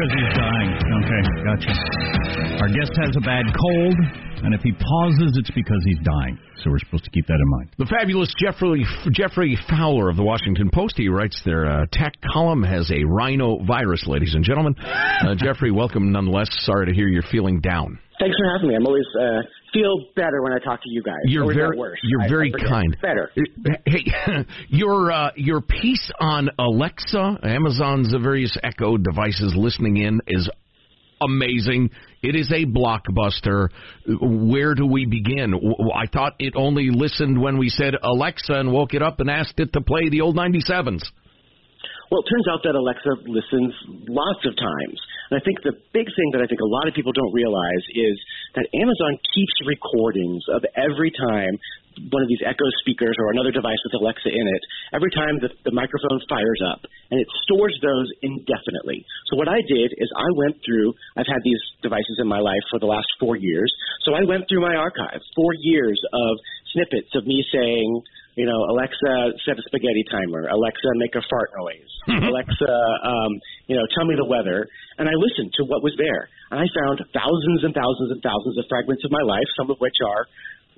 Because he's dying. Okay, gotcha. Our guest has a bad cold, and if he pauses, it's because he's dying. So we're supposed to keep that in mind. The fabulous Geoffrey Geoffrey Fowler of the Washington Post. He writes their uh, tech column has a rhinovirus, ladies and gentlemen. Uh, Geoffrey, welcome nonetheless. Sorry to hear you're feeling down. Thanks for having me. I'm always uh, feel better when I talk to you guys. You're very worse. you're I- very I kind. Better. Hey, your uh, your piece on Alexa, Amazon's various Echo devices listening in is amazing. It is a blockbuster. Where do we begin? I thought it only listened when we said Alexa and woke it up and asked it to play the old 97s. Well, it turns out that Alexa listens lots of times. And I think the big thing that I think a lot of people don't realize is that Amazon keeps recordings of every time one of these Echo speakers or another device with Alexa in it, every time the, the microphone fires up, and it stores those indefinitely. So what I did is I went through, I've had these devices in my life for the last four years, so I went through my archive, four years of snippets of me saying, you know, Alexa, set a spaghetti timer. Alexa, make a fart noise. Alexa, um, you know, tell me the weather. And I listened to what was there. And I found thousands and thousands and thousands of fragments of my life, some of which are,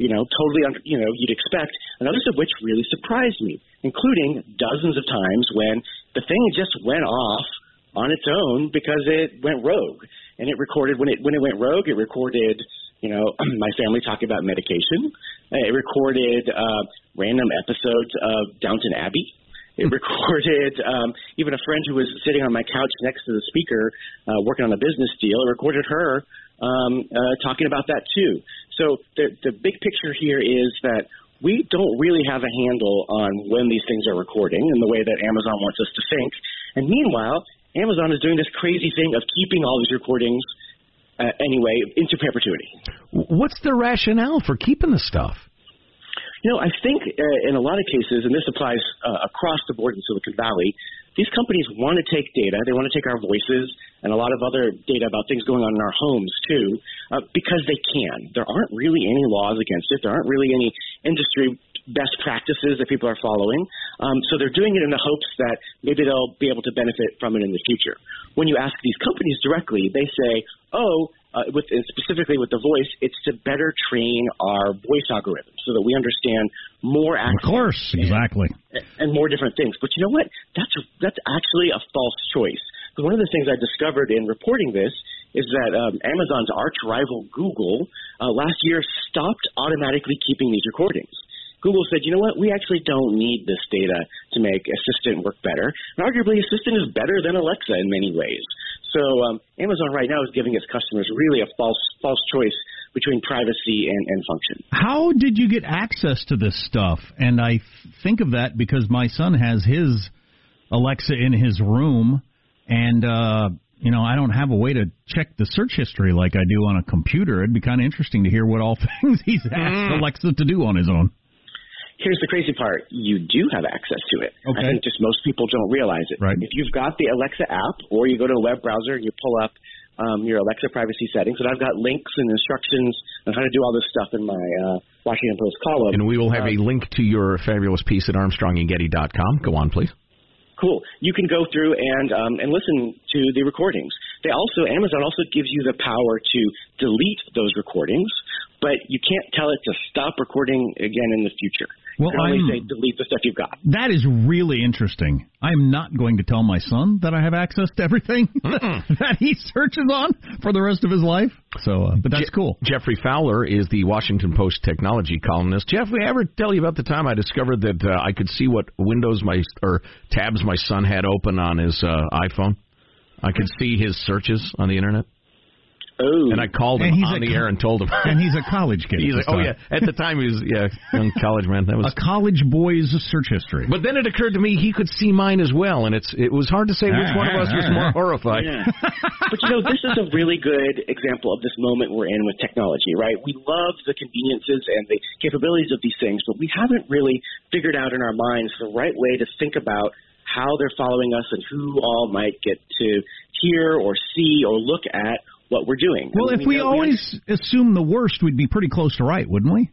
you know, totally, under, you know, you'd expect, and others of which really surprised me, including dozens of times when the thing just went off on its own because it went rogue. And it recorded when it when it went rogue, it recorded, you know, my family talking about medication. It recorded uh, random episodes of Downton Abbey. It recorded um, even a friend who was sitting on my couch next to the speaker, uh, working on a business deal. It recorded her um, uh, talking about that too. So the the big picture here is that we don't really have a handle on when these things are recording in the way that Amazon wants us to think. And meanwhile, Amazon is doing this crazy thing of keeping all these recordings uh, anyway into perpetuity. What's the rationale for keeping the stuff? You know, I think uh, in a lot of cases, and this applies uh, across the board in Silicon Valley, these companies want to take data, they want to take our voices and a lot of other data about things going on in our homes too, uh, because they can. There aren't really any laws against it. There aren't really any industry best practices that people are following. Um, so they're doing it in the hopes that maybe they'll be able to benefit from it in the future. When you ask these companies directly, they say, "Oh, uh, with specifically with the voice, it's to better train our voice algorithms so that we understand more accents. Of course, exactly. and more different things. But you know what? That's that's actually a false choice. Because one of the things I discovered in reporting this is that um, Amazon's arch rival Google uh, last year stopped automatically keeping these recordings. Google said, you know what? We actually don't need this data to make Assistant work better. And arguably, Assistant is better than Alexa in many ways. So um, Amazon right now is giving its customers really a false false choice between privacy and, and function. How did you get access to this stuff? And I think of that because my son has his Alexa in his room, and uh, you know I don't have a way to check the search history like I do on a computer. It'd be kind of interesting to hear what all things he's asked Mm. Alexa to do on his own. Here's the crazy part: you do have access to it. Okay. I think just most people don't realize it. Right. If you've got the Alexa app, or you go to a web browser and you pull up um, your Alexa privacy settings, and I've got links and instructions on how to do all this stuff in my uh, Washington Post column. And we will have Uh, a link to your fabulous piece at ArmstrongandGetty.com. Go on, please. Cool. You can go through and um, and listen to the recordings. They also Amazon also gives you the power to delete those recordings, but you can't tell it to stop recording again in the future. Well, you can only I'm- say delete the stuff you've got. That is really interesting. I'm not going to tell my son that I have access to everything that he searches on for the rest of his life. So, uh, but that's Je- cool. Geoffrey Fowler is the Washington Post technology columnist. Jeff, we ever tell you about the time I discovered that uh, I could see what windows my or tabs my son had open on his uh, iPhone? I could see his searches on the internet. Oh, And I called And him he's on the co- air and told him. And he's a college kid. He's at like, oh yeah. At the time, he was yeah, young college man. That was a college boy's search history. But then it occurred to me he could see mine as well, and it's it was hard to say which one of us was more ah. horrified. Yeah. but you know, this is a really good example of this moment we're in with technology, right? We love the conveniences and the capabilities of these things, but we haven't really figured out in our minds the right way to think about how they're following us and who all might get to hear or see or look at what we're doing. well, I if mean, we know- always assume the worst, we'd be pretty close to right, wouldn't we?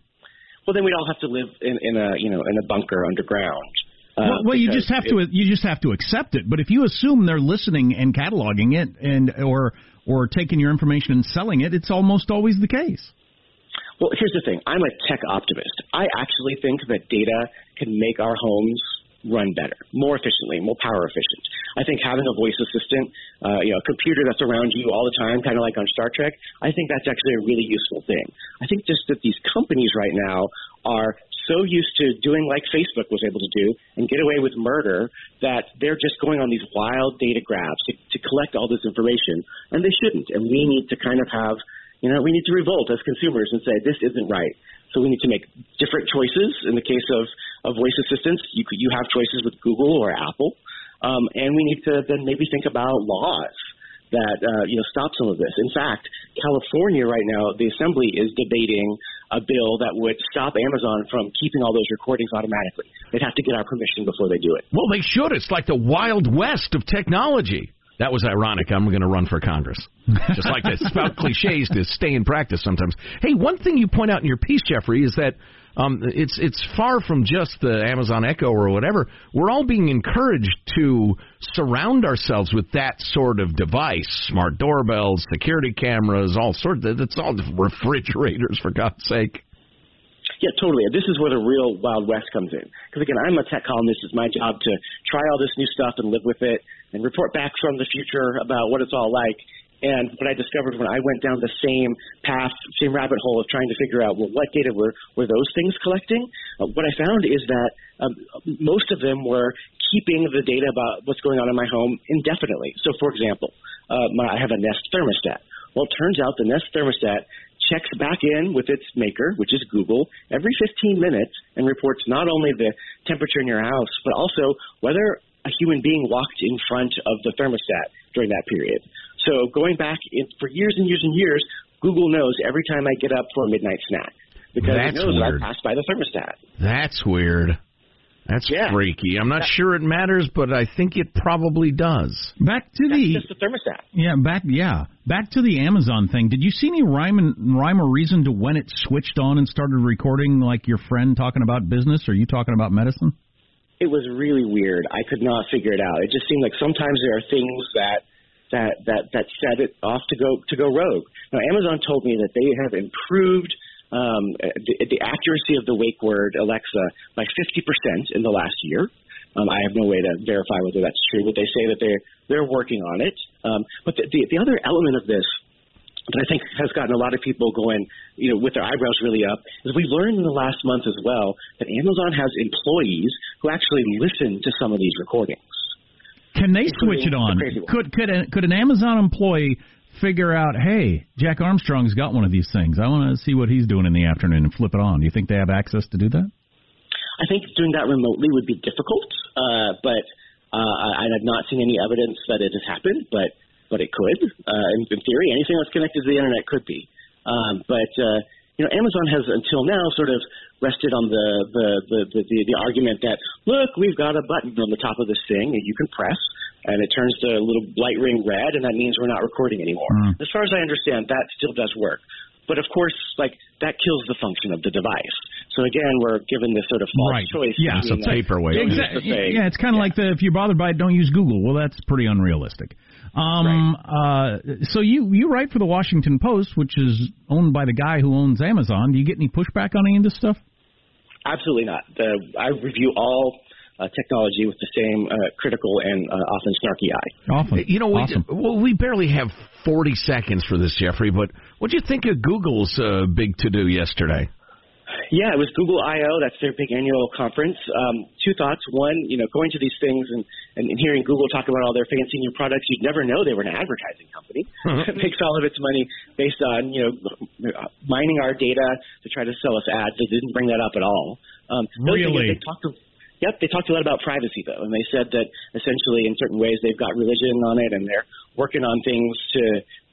well, then we'd all have to live in, in a you know in a bunker underground. Uh, well, well, you just have it- to you just have to accept it. But if you assume they're listening and cataloging it and or or taking your information and selling it, it's almost always the case. Well, here's the thing. I'm a tech optimist. I actually think that data can make our homes run better, more efficiently, more power efficient. I think having a voice assistant, uh, you know, a computer that's around you all the time, kind of like on Star Trek, I think that's actually a really useful thing. I think just that these companies right now are so used to doing like Facebook was able to do and get away with murder that they're just going on these wild data grabs to, to collect all this information, and they shouldn't. And we need to kind of have you know, we need to revolt as consumers and say this isn't right. So we need to make different choices. In the case of, of voice assistants, you could, you have choices with Google or Apple, um, and we need to then maybe think about laws that uh, you know stop some of this. In fact, California right now, the Assembly is debating a bill that would stop Amazon from keeping all those recordings automatically. They'd have to get our permission before they do it. Well, they should. It's like the wild west of technology. That was ironic. I'm going to run for Congress. Just like to spout cliches to stay in practice sometimes. Hey, one thing you point out in your piece, Geoffrey, is that um, it's it's far from just the Amazon Echo or whatever. We're all being encouraged to surround ourselves with that sort of device: smart doorbells, security cameras, all sorts. Of, it's all refrigerators, for God's sake. Yeah, totally. This is where the real Wild West comes in. Because again, I'm a tech columnist. It's my job to try all this new stuff and live with it and report back from the future about what it's all like. And what I discovered when I went down the same path, same rabbit hole of trying to figure out, well, what data were, were those things collecting? Uh, what I found is that um, most of them were keeping the data about what's going on in my home indefinitely. So, for example, uh, my, I have a Nest thermostat. Well, it turns out the Nest thermostat checks back in with its maker, which is Google, every 15 minutes and reports not only the temperature in your house, but also whether a human being walked in front of the thermostat during that period. So going back in, for years and years and years, Google knows every time I get up for a midnight snack because That's it knows that weird. I passed by the thermostat. That's weird. That's Yeah. freaky. I'm not sure it matters, but I think it probably does. Back to That's the just the thermostat. yeah back yeah back to the Amazon thing. Did you see any rhyme and rhyme or reason to when it switched on and started recording like your friend talking about business? Or you talking about medicine? it was really weird. I could not figure it out. It just seemed like sometimes there are things that that that that set it off to go to go rogue. Now, Amazon told me that they have improved um, the, the accuracy of the wake word Alexa by 50% in the last year. Um, I have no way to verify whether that's true, but they say that they're they're working on it. Um, but the, the the other element of this that I think has gotten a lot of people going, you know, with their eyebrows really up, is we learned in the last month as well that Amazon has employees who actually listen to some of these recordings. Can they switch it on? Could could a, could an Amazon employee figure out, hey, Jack Armstrong's got one of these things. I want to see what he's doing in the afternoon and flip it on. Do you think they have access to do that? I think doing that remotely would be difficult, uh, but uh, I, I have not seen any evidence that it has happened. But but it could. Uh, in, in theory, anything that's connected to the internet could be. Um, but uh, you know, Amazon has until now sort of rested on the the, the the the argument that look, we've got a button on the top of this thing that you can press, and it turns the little light ring red, and that means we're not recording anymore. Mm. As far as I understand, that still does work. But of course, like that kills the function of the device. So again, we're given this sort of false right. choice. Yeah, it's a paperweight. Exactly. Yeah, it's kind of yeah. like the if you're bothered by it, don't use Google. Well, that's pretty unrealistic. Um, right. uh, so you you write for the Washington Post, which is owned by the guy who owns Amazon. Do you get any pushback on any of this stuff? Absolutely not. The, I review all uh, technology with the same uh, critical and uh, often snarky eye. Often, you know, we, awesome. well, we barely have 40 seconds for this, Geoffrey. But what do you think of Google's uh, big to do yesterday? Yeah, it was Google I/O. That's their big annual conference. Um, two thoughts. One, you know, going to these things and, and, and hearing Google talk about all their fancy new products, you'd never know they were an advertising company. it makes all of its money based on you know mining our data to try to sell us ads. They didn't bring that up at all. Um, really? They talked to, Yep, they talked a lot about privacy though, and they said that essentially in certain ways they've got religion on it, and they're working on things to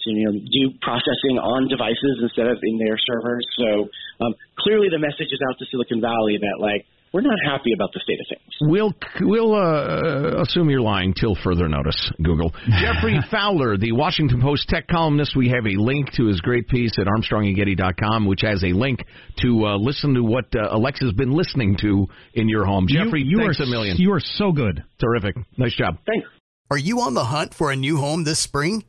to you know do processing on devices instead of in their servers. So um, clearly the message is out to Silicon Valley that like we're not happy about the state of things. We'll we'll uh, assume you're lying till further notice. Google. Geoffrey Fowler, the Washington Post tech columnist. We have a link to his great piece at ArmstrongandGetty.com, which has a link to uh, listen to what uh, Alexa's been listening to in your home. Geoffrey, you, you thanks are, a million. You are so good. Terrific. Nice job. Thanks. Are you on the hunt for a new home this spring?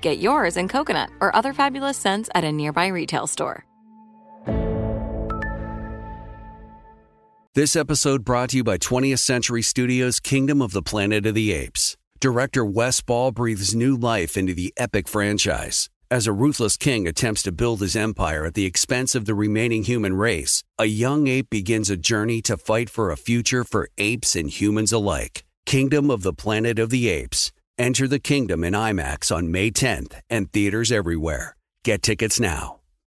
Get yours in coconut or other fabulous scents at a nearby retail store. This episode brought to you by 20th Century Studios' Kingdom of the Planet of the Apes. Director Wes Ball breathes new life into the epic franchise. As a ruthless king attempts to build his empire at the expense of the remaining human race, a young ape begins a journey to fight for a future for apes and humans alike. Kingdom of the Planet of the Apes Enter the kingdom in IMAX on May 10th and theaters everywhere. Get tickets now.